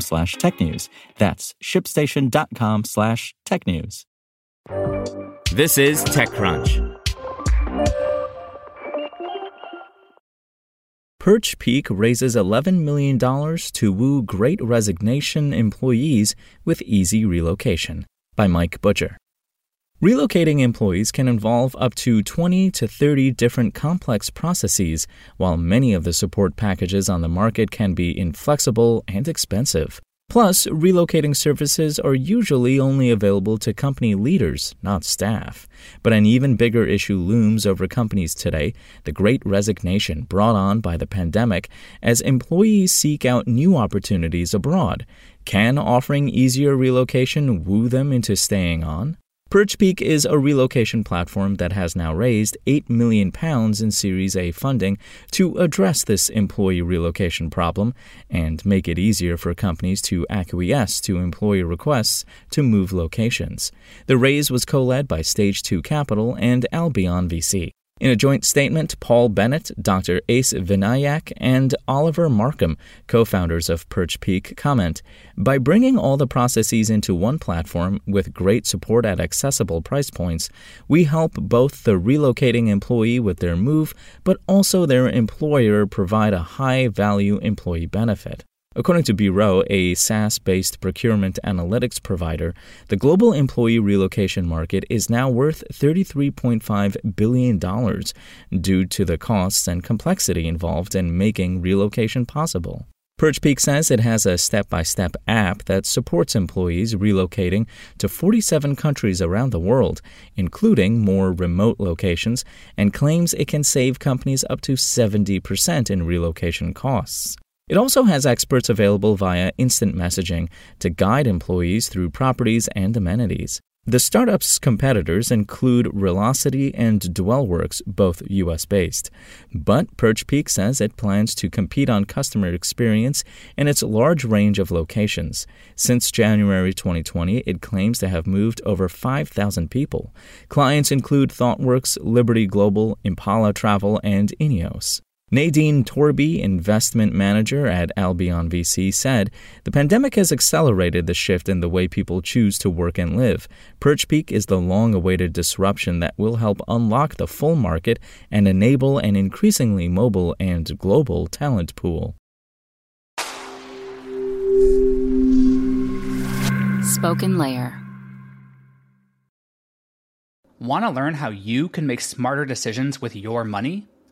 slash technews. That's shipstation.com slash technews. This is TechCrunch. PerchPeek raises $11 million to woo great resignation employees with easy relocation by Mike Butcher. Relocating employees can involve up to 20 to 30 different complex processes, while many of the support packages on the market can be inflexible and expensive. Plus, relocating services are usually only available to company leaders, not staff. But an even bigger issue looms over companies today the great resignation brought on by the pandemic as employees seek out new opportunities abroad. Can offering easier relocation woo them into staying on? PerchPeek is a relocation platform that has now raised 8 million pounds in Series A funding to address this employee relocation problem and make it easier for companies to acquiesce to employee requests to move locations. The raise was co-led by Stage 2 Capital and Albion VC. In a joint statement, Paul Bennett, Dr. Ace Vinayak, and Oliver Markham, co founders of PerchPeek, comment By bringing all the processes into one platform with great support at accessible price points, we help both the relocating employee with their move, but also their employer provide a high value employee benefit. According to Beroe, a SaaS based procurement analytics provider, the global employee relocation market is now worth $33.5 billion due to the costs and complexity involved in making relocation possible. PerchPeek says it has a step by step app that supports employees relocating to 47 countries around the world, including more remote locations, and claims it can save companies up to 70% in relocation costs. It also has experts available via instant messaging to guide employees through properties and amenities. The startup's competitors include Relocity and Dwellworks, both US based. But PerchPeek says it plans to compete on customer experience in its large range of locations. Since January 2020, it claims to have moved over 5,000 people. Clients include ThoughtWorks, Liberty Global, Impala Travel, and Ineos. Nadine Torby, investment manager at Albion VC, said the pandemic has accelerated the shift in the way people choose to work and live. PerchPeek is the long awaited disruption that will help unlock the full market and enable an increasingly mobile and global talent pool. Spoken Layer. Want to learn how you can make smarter decisions with your money?